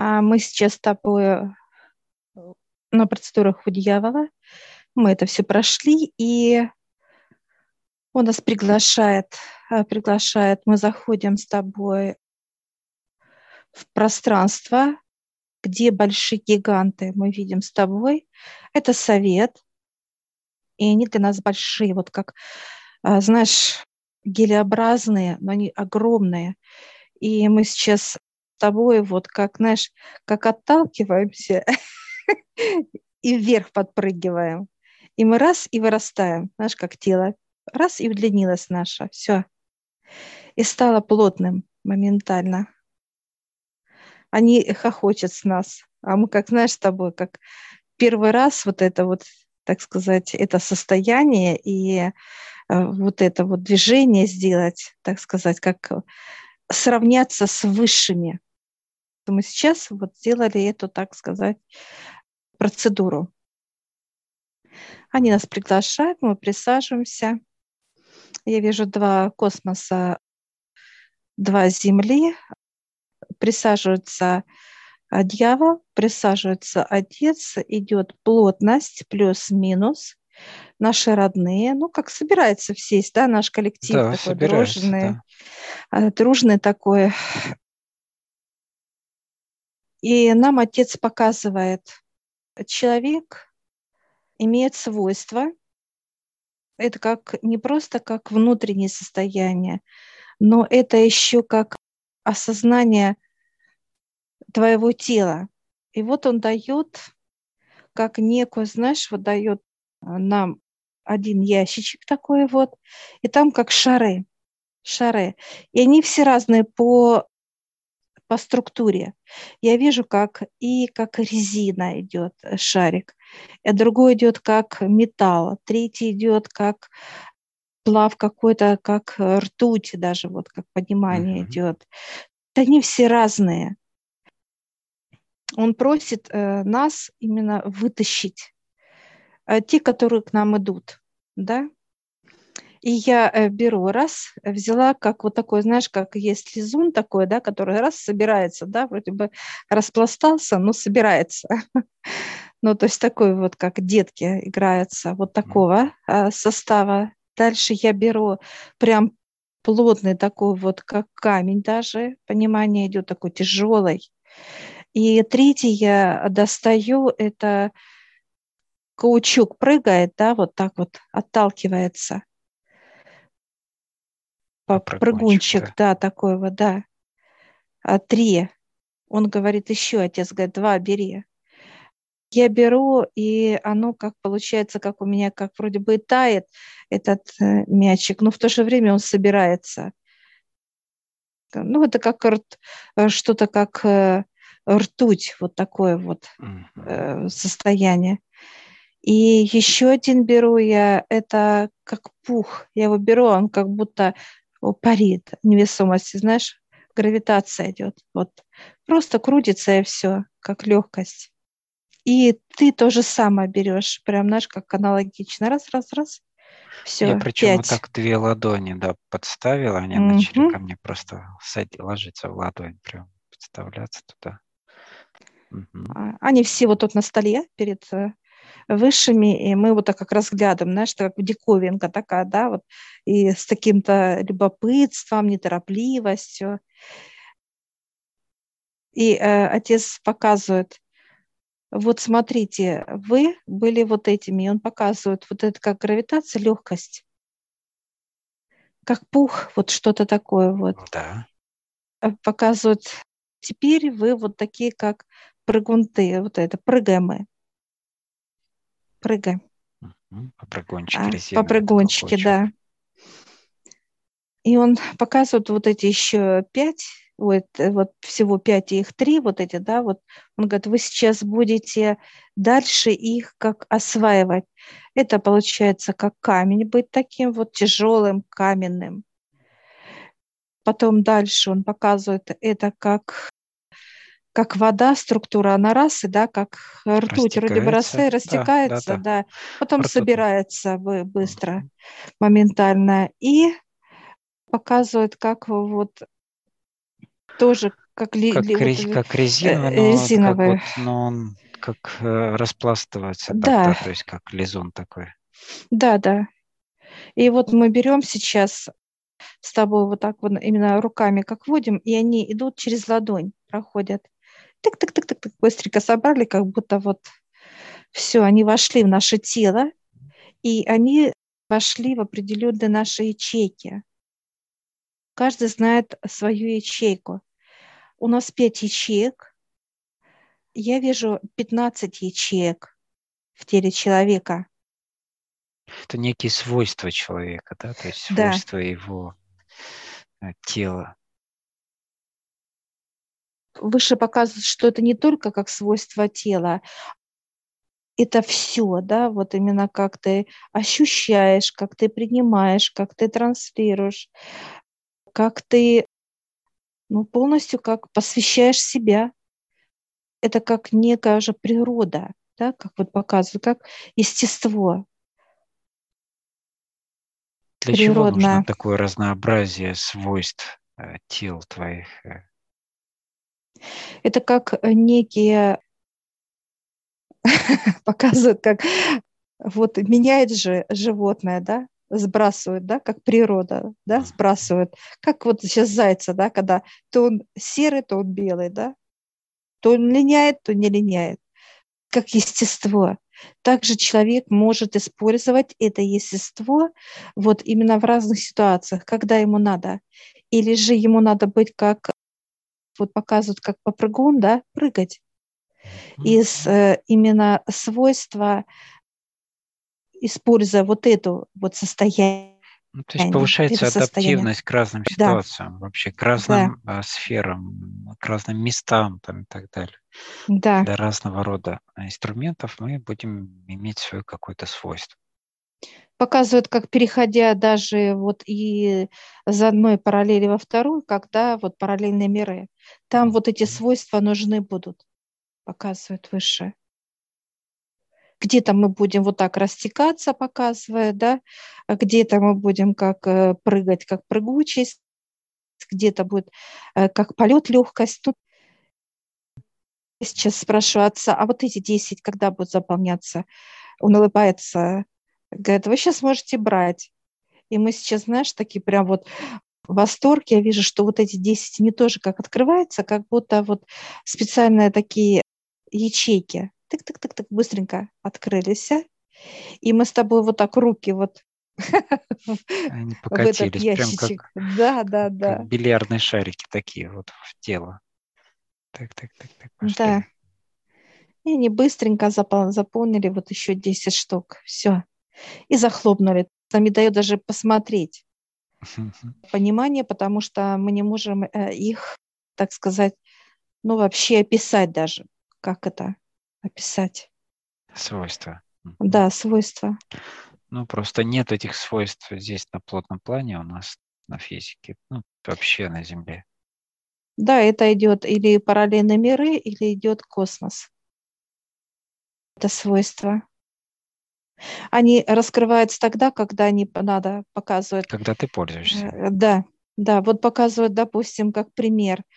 А мы сейчас с тобой э, на процедурах у дьявола. Мы это все прошли, и он нас приглашает, э, приглашает, мы заходим с тобой в пространство, где большие гиганты мы видим с тобой. Это совет, и они для нас большие, вот как, э, знаешь, гелеобразные, но они огромные. И мы сейчас тобой вот как, знаешь, как отталкиваемся и вверх подпрыгиваем. И мы раз и вырастаем, знаешь, как тело. Раз и удлинилось наше, все. И стало плотным моментально. Они хохочут с нас. А мы, как знаешь, с тобой, как первый раз вот это вот, так сказать, это состояние и э, вот это вот движение сделать, так сказать, как сравняться с высшими мы сейчас вот сделали эту, так сказать, процедуру. Они нас приглашают, мы присаживаемся. Я вижу два космоса, два Земли. Присаживается дьявол, присаживается отец, идет плотность плюс-минус. Наши родные, ну, как собирается все, да, наш коллектив да, такой дружный, да. А, дружный такой и нам отец показывает, человек имеет свойства, это как не просто как внутреннее состояние, но это еще как осознание твоего тела. И вот он дает, как некую, знаешь, вот дает нам один ящичек такой вот, и там как шары, шары. И они все разные по по структуре. Я вижу, как и как резина идет э, шарик, а другой идет как металл, третий идет как плав какой-то, как ртуть даже, вот как понимание mm-hmm. идет. Они все разные. Он просит э, нас именно вытащить э, те, которые к нам идут, да, и я э, беру раз, взяла как вот такой, знаешь, как есть лизун такой, да, который раз собирается, да, вроде бы распластался, но собирается. Ну, то есть такой вот, как детки играются, вот такого а, состава. Дальше я беру прям плотный такой вот, как камень даже, понимание идет такой тяжелый. И третий я достаю, это каучук прыгает, да, вот так вот отталкивается прыгунчик, да. да, такой вот, да. А, три. Он говорит, еще, отец говорит, два бери. Я беру, и оно как получается, как у меня, как вроде бы и тает этот э, мячик, но в то же время он собирается. Ну, это как э, что-то как э, ртуть, вот такое вот э, состояние. И еще один беру я, это как пух. Я его беру, он как будто парит невесомости, знаешь, гравитация идет. Вот просто крутится и все, как легкость. И ты то же самое берешь, прям, знаешь, как аналогично. Раз, раз, раз. Все, Я причем вот так две ладони, да, подставила, они mm-hmm. начали ко мне просто садить, ложиться в ладонь, прям подставляться туда. Mm-hmm. Они все вот тут на столе перед э, высшими, и мы вот так как разглядываем, знаешь, как диковинка такая, да, вот, и с таким-то любопытством, неторопливостью. И э, отец показывает, вот смотрите, вы были вот этими, и он показывает вот это как гравитация, легкость, как пух, вот что-то такое вот. Да. Э, показывает, теперь вы вот такие, как прыгунты, вот это, прыгаем мы прыгаем. Попрыгунчики а, резиновые. Попрыгунчики, да. И он показывает вот эти еще пять, вот, вот всего пять, и их три, вот эти, да, вот. Он говорит, вы сейчас будете дальше их как осваивать. Это получается как камень быть таким вот тяжелым, каменным. Потом дальше он показывает это как как вода, структура, она раз, и да, как ртуть, вроде бы растекается, растекается, да, да, да. потом Ртуть. собирается быстро, моментально, и показывает, как вот тоже как, ли, как, ли, рез, вот, как резиновый, но, резиновый. Как вот, но он как э, распластывается да. тогда, то есть как лизун такой. Да, да. И вот мы берем сейчас с тобой вот так вот именно руками как водим, и они идут через ладонь, проходят. Тык-тык-тык-тык, быстренько собрали, как будто вот все, они вошли в наше тело, и они вошли в определенные наши ячейки. Каждый знает свою ячейку. У нас пять ячеек. Я вижу 15 ячеек в теле человека. Это некие свойства человека, да, то есть свойства да. его э, тела. Выше показывают, что это не только как свойство тела, это все, да, вот именно как ты ощущаешь, как ты принимаешь, как ты транслируешь, как ты ну, полностью как посвящаешь себя. Это как некая же природа, да, как вот показывают, как естество. Для природное. чего нужно такое разнообразие свойств э, тел твоих? Это как некие показывают, как вот меняет же животное, да, сбрасывают, да, как природа, да, сбрасывают. Как вот сейчас зайца, да, когда то он серый, то он белый, да, то он линяет, то не линяет, как естество. Также человек может использовать это естество вот именно в разных ситуациях, когда ему надо. Или же ему надо быть как, вот показывают, как попрыгун, да, прыгать. Из э, именно свойства используя вот эту вот состояние. Ну, то есть повышается адаптивность к разным ситуациям, да. вообще к разным да. сферам, к разным местам там, и так далее. Да. Для разного рода инструментов мы будем иметь свое какое-то свойство. Показывают, как переходя даже вот и из одной параллели во вторую, когда вот параллельные миры. Там вот эти свойства нужны будут, показывают выше где-то мы будем вот так растекаться, показывая, да, а где-то мы будем как э, прыгать, как прыгучесть, где-то будет э, как полет, легкость. Тут сейчас спрашиваю отца, а вот эти 10 когда будут заполняться? Он улыбается, говорит, вы сейчас можете брать. И мы сейчас, знаешь, такие прям вот в восторге. Я вижу, что вот эти 10 не тоже как открывается, как будто вот специальные такие ячейки тык-тык-тык-тык, быстренько открылись. И мы с тобой вот так руки вот Они покатились, прям как, да, да, да. как бильярдные шарики такие вот в тело. Так, так, так, так, пошли. Да. И они быстренько заполнили вот еще 10 штук. Все. И захлопнули. Нам не дает даже посмотреть понимание, потому что мы не можем э, их, так сказать, ну вообще описать даже, как это описать. Свойства. Да, свойства. Ну, просто нет этих свойств здесь на плотном плане у нас на физике, ну, вообще на Земле. Да, это идет или параллельные миры, или идет космос. Это свойства. Они раскрываются тогда, когда они надо показывать. Когда ты пользуешься. Э, да, да. Вот показывают, допустим, как пример –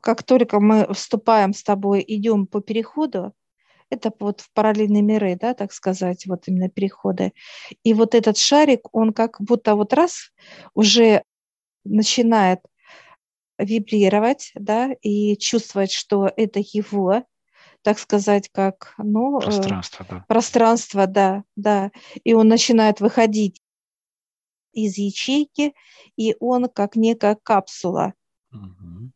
как только мы вступаем с тобой, идем по переходу, это вот в параллельные миры, да, так сказать, вот именно переходы. И вот этот шарик, он как будто вот раз уже начинает вибрировать, да, и чувствовать, что это его, так сказать, как, ну... Э, пространство, да. Пространство, да, да. И он начинает выходить из ячейки, и он как некая капсула. Угу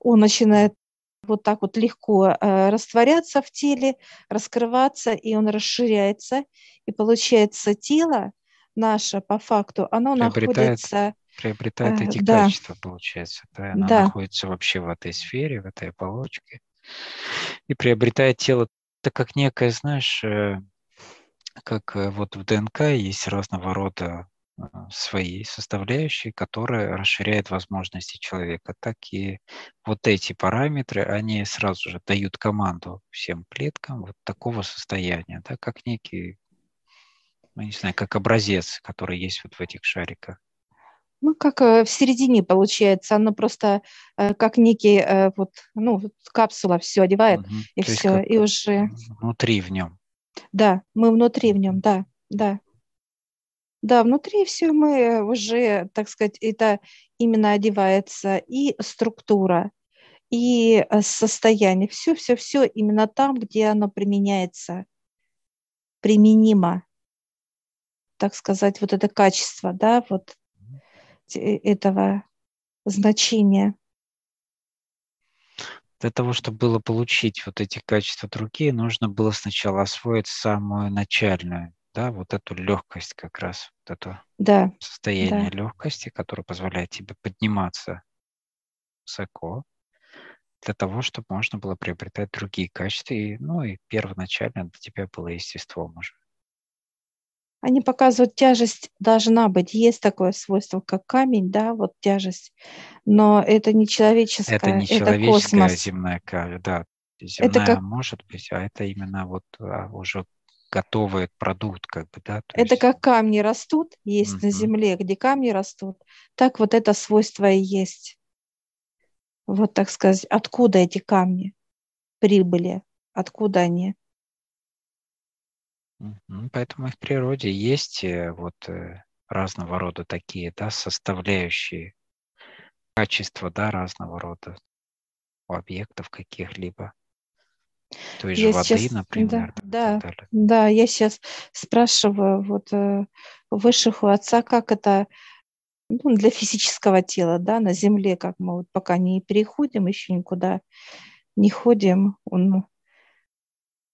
он начинает вот так вот легко э, растворяться в теле, раскрываться, и он расширяется, и получается тело наше по факту, оно находится... Приобретает э, эти да. качества, получается. Да? Оно да. находится вообще в этой сфере, в этой оболочке, и приобретает тело, так как некое, знаешь, э, как э, вот в ДНК есть разного рода свои составляющие, которые расширяют возможности человека. Так и вот эти параметры, они сразу же дают команду всем клеткам вот такого состояния, да, как некий, ну, не знаю, как образец, который есть вот в этих шариках. Ну, как э, в середине получается, оно просто э, как некий, э, вот, ну, капсула все одевает, угу. и То все, и уже... Внутри в нем. Да, мы внутри в нем, да, да. Да, внутри все мы уже, так сказать, это именно одевается и структура, и состояние. Все, все, все именно там, где оно применяется, применимо, так сказать, вот это качество, да, вот этого значения. Для того, чтобы было получить вот эти качества другие, нужно было сначала освоить самую начальную, да, вот эту легкость как раз, вот это да, состояние да. легкости, которое позволяет тебе подниматься высоко, для того, чтобы можно было приобретать другие качества. И, ну и первоначально для тебя было естеством уже. Они показывают, тяжесть должна быть. Есть такое свойство, как камень, да, вот тяжесть. Но это не человеческая, это не человеческая это космос. земная да. Земная это как... может быть, а это именно вот а, уже готовый продукт, как бы, да. это есть... как камни растут, есть mm-hmm. на Земле, где камни растут, так вот это свойство и есть. Вот так сказать, откуда эти камни прибыли, откуда они? Поэтому и в природе есть э, вот э, разного рода такие, да, составляющие качества, да, разного рода у объектов каких-либо. Той же я воды, сейчас, например. Да, да, да, я сейчас спрашиваю вот э, высших у отца, как это ну, для физического тела, да, на Земле, как мы вот пока не переходим, еще никуда не ходим, он,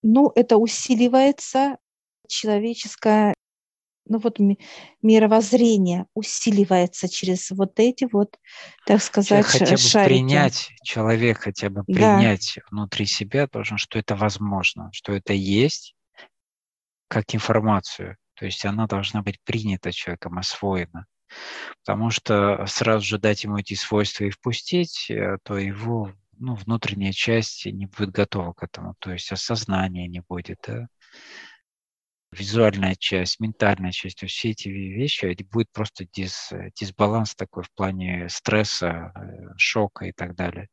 ну, это усиливается человеческое ну вот мировоззрение усиливается через вот эти вот, так сказать, хотя бы шарики. принять, человек хотя бы принять да. внутри себя должен, что это возможно, что это есть как информацию. То есть она должна быть принята человеком, освоена. Потому что сразу же дать ему эти свойства и впустить, э, то его ну, внутренняя часть не будет готова к этому. То есть осознания не будет. Да? Визуальная часть, ментальная часть, то есть все эти вещи, это будет просто дис, дисбаланс такой в плане стресса, э, шока и так далее.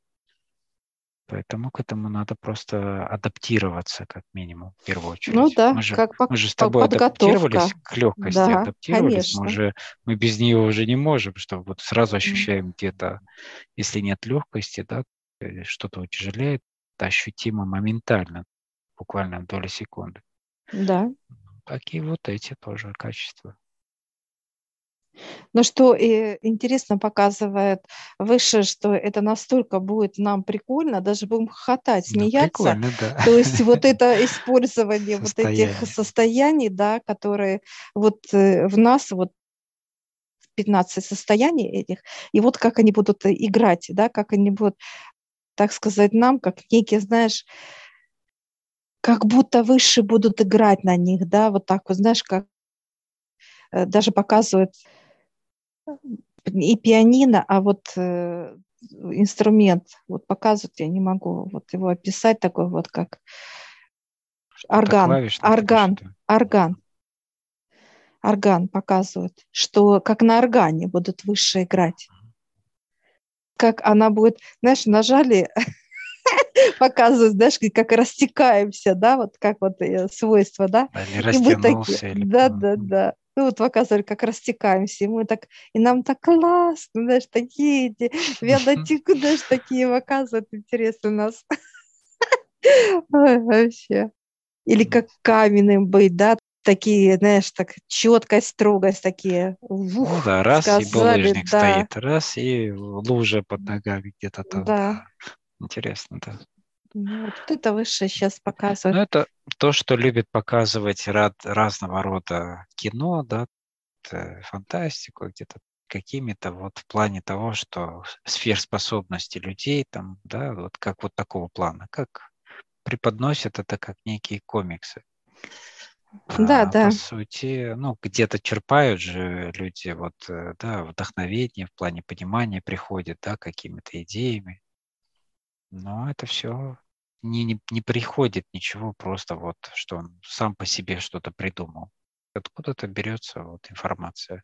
Поэтому к этому надо просто адаптироваться, как минимум, в первую очередь. Ну да, мы же, как мы же с тобой адаптировались к легкости, да, адаптировались, конечно. мы уже мы без нее уже не можем, что вот сразу ощущаем mm. где-то, если нет легкости, да, что-то утяжеляет, это ощутимо моментально, буквально в доли секунды. Да так и вот эти тоже качества. Но что и интересно показывает выше, что это настолько будет нам прикольно, даже будем хохотать, ну, смеяться. Ну, да. То есть вот это использование вот этих состояний, да, которые вот э, в нас вот 15 состояний этих, и вот как они будут играть, да, как они будут, так сказать, нам, как некие, знаешь, как будто выше будут играть на них, да, вот так вот, знаешь, как э, даже показывают и пианино, а вот э, инструмент, вот показывают, я не могу вот его описать, такой вот как орган, орган, орган, орган показывают, что как на органе будут выше играть. Как она будет, знаешь, нажали показывают, знаешь, как растекаемся, да, вот как вот э, свойства, да. и мы такие, или... Да, да, да. Ну вот показывали, как растекаемся, и мы так, и нам так классно, знаешь, такие эти велотеку, знаешь, такие показывают, интересно нас. Вообще. Или как каменным быть, да, такие, знаешь, так четкость, строгость такие. Ух, ну да, раз сказали, и булыжник да. стоит, раз и лужа под ногами где-то там. Да. Интересно, да. Ну, вот это выше сейчас показывает. Ну, это то, что любит показывать рад, разного рода кино, да, фантастику, где-то какими-то вот в плане того, что сферспособности людей там, да, вот как вот такого плана, как преподносят это как некие комиксы. Да, а, да. По сути, ну, где-то черпают же люди вот, э, да, вдохновение в плане понимания приходят, да, какими-то идеями. Но это все не, не, не приходит ничего просто вот, что он сам по себе что-то придумал. Откуда-то берется вот информация.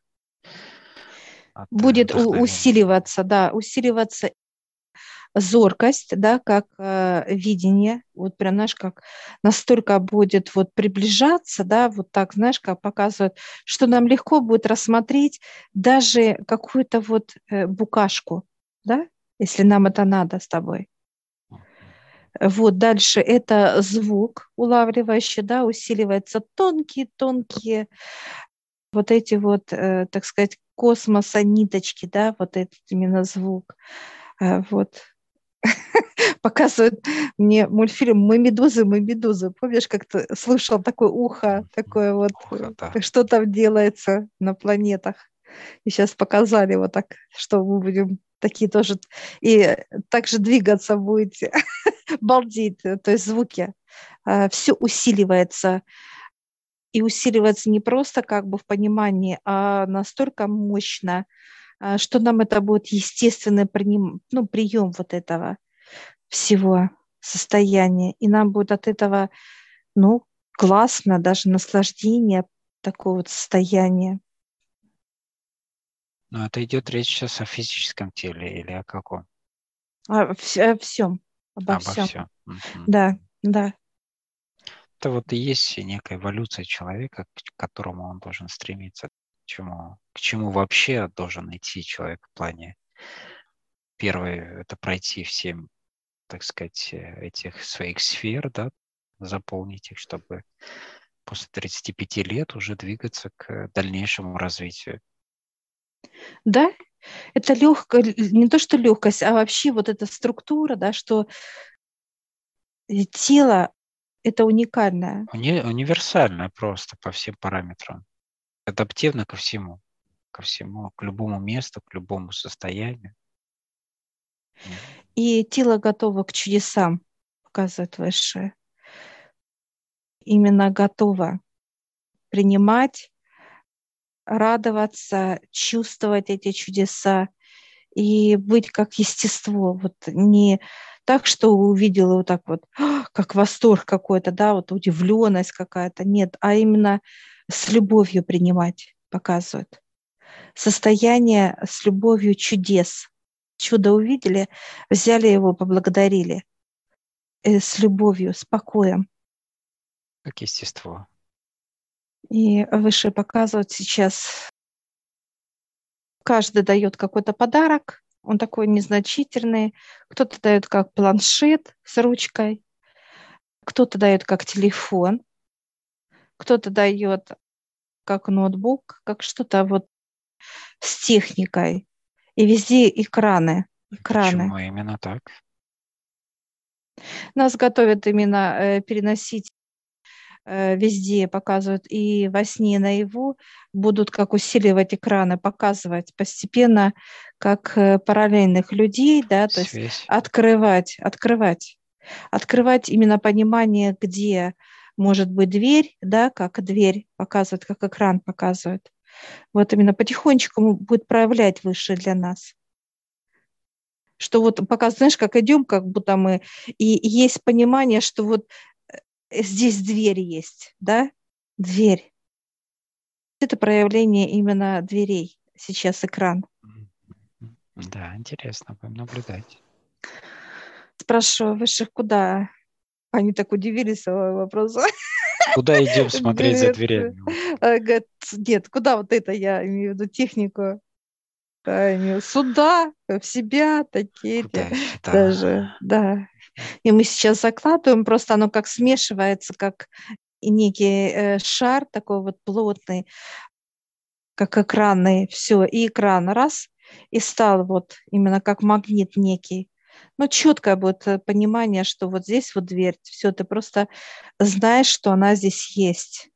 от будет усиливаться, да, усиливаться зоркость, да, как э, видение, вот прям, знаешь, как настолько будет вот приближаться, да, вот так, знаешь, как показывает, что нам легко будет рассмотреть даже какую-то вот э, букашку, да, если нам это надо с тобой. Вот дальше это звук улавливающий, да, усиливается тонкие-тонкие вот эти вот, э, так сказать, космоса ниточки, да, вот этот именно звук. Э, вот показывают мне мультфильм «Мы медузы, мы медузы». Помнишь, как ты слышал такое ухо, такое вот, ухо, да. что там делается на планетах? И сейчас показали вот так, что мы будем такие тоже, и также двигаться будете, балдеть, то есть звуки. А, Все усиливается, и усиливается не просто как бы в понимании, а настолько мощно, а, что нам это будет естественный приним, ну, прием вот этого всего состояния. И нам будет от этого, ну, классно, даже наслаждение такого вот состояния. Но это идет речь сейчас о физическом теле или о каком? О, о всем. Обо, обо всем. всем. Да, да. Это вот и есть некая эволюция человека, к которому он должен стремиться, к чему, к чему вообще должен идти человек в плане. Первое – это пройти всем, так сказать, э, этих своих сфер, да, заполнить их, чтобы после 35 лет уже двигаться к дальнейшему развитию. Да, это легкая, не то что легкость, а вообще вот эта структура, да, что тело это уникальное. Уни- универсальное просто по всем параметрам. Адаптивно ко всему. Ко всему, к любому месту, к любому состоянию. И тело готово к чудесам, показывает Высшее. Именно готово принимать радоваться, чувствовать эти чудеса и быть как естество, вот не так, что увидела вот так вот, как восторг какой-то, да, вот удивленность какая-то, нет, а именно с любовью принимать, показывает. Состояние с любовью чудес. Чудо увидели, взяли его, поблагодарили. Э, с любовью, с покоем. Как естество. И выше показывают сейчас, каждый дает какой-то подарок, он такой незначительный. Кто-то дает как планшет с ручкой, кто-то дает как телефон, кто-то дает как ноутбук, как что-то вот с техникой. И везде экраны. экраны. Почему именно так? Нас готовят именно э, переносить везде показывают и во сне, и наяву, будут как усиливать экраны, показывать постепенно как э, параллельных людей, да, то Связь. есть открывать, открывать, открывать именно понимание, где может быть дверь, да, как дверь показывает, как экран показывает. Вот именно потихонечку будет проявлять выше для нас что вот пока, знаешь, как идем, как будто мы, и есть понимание, что вот здесь дверь есть, да? Дверь. Это проявление именно дверей. Сейчас экран. Да, интересно, будем наблюдать. Спрашиваю высших, куда? Они так удивились своего вопроса. Куда идем смотреть за дверями? А, говорят, нет, куда вот это, я имею в виду технику. Сюда, в себя, такие даже, да. И мы сейчас закладываем, просто оно как смешивается, как некий э, шар такой вот плотный, как экранный, все, и экран раз, и стал вот именно как магнит некий. Ну, четкое будет э, понимание, что вот здесь вот дверь, все, ты просто знаешь, что она здесь есть.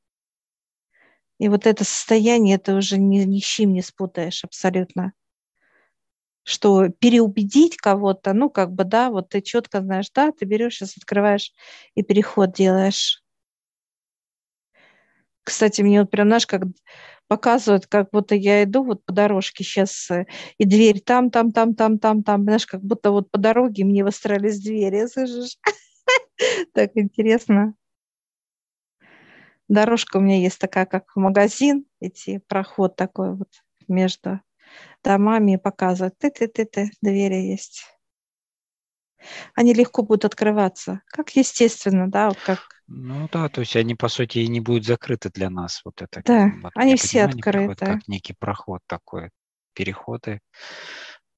И вот это состояние, это уже ни, ни с чем не спутаешь абсолютно что переубедить кого-то, ну, как бы, да, вот ты четко знаешь, да, ты берешь, сейчас открываешь и переход делаешь. Кстати, мне вот прям, знаешь, как показывают, как будто я иду вот по дорожке сейчас, э, и дверь там, там, там, там, там, там, знаешь, как будто вот по дороге мне выстроились двери, слышишь? Так интересно. Дорожка у меня есть такая, как в магазин, идти, проход такой вот между Да, маме показывать. Ты-ты-ты-ты, двери есть. Они легко будут открываться. Как естественно, да, вот как ну да, то есть они, по сути, и не будут закрыты для нас. Вот это, да, вот, они все открыты. Как некий проход такой, переходы,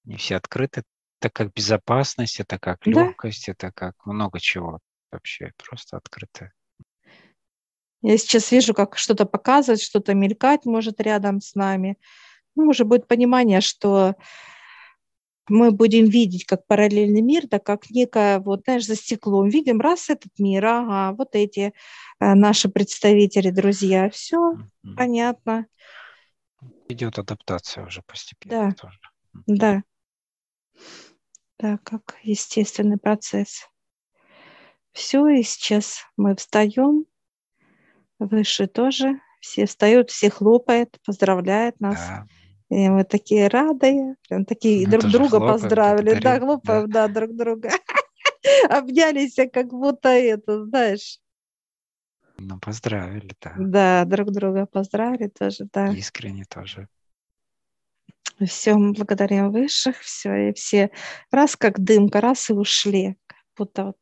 они все открыты. Это как безопасность, это как да. легкость, это как много чего вообще, просто открыто. Я сейчас вижу, как что-то показывать, что-то мелькать может рядом с нами. Ну, уже будет понимание, что мы будем видеть как параллельный мир, да как некое, вот, знаешь, за стеклом видим, раз этот мир, ага, вот эти э, наши представители, друзья, все mm-hmm. понятно. Идет адаптация уже постепенно. Да, тоже. да. Да, как естественный процесс. Все, и сейчас мы встаем, выше тоже, все встают, все хлопают, поздравляют нас. Да. И мы такие рады, прям такие мы друг друга хлопаем, поздравили. Да, хлопаем, да. да, друг друга. Обнялись, как будто это, знаешь. Ну, поздравили, да. Да, друг друга поздравили тоже, да. Искренне тоже. Все, мы благодарим высших, все, и все раз как дымка, раз и ушли, как будто вот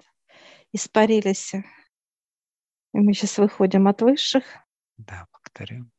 испарились. И мы сейчас выходим от высших. Да, благодарим.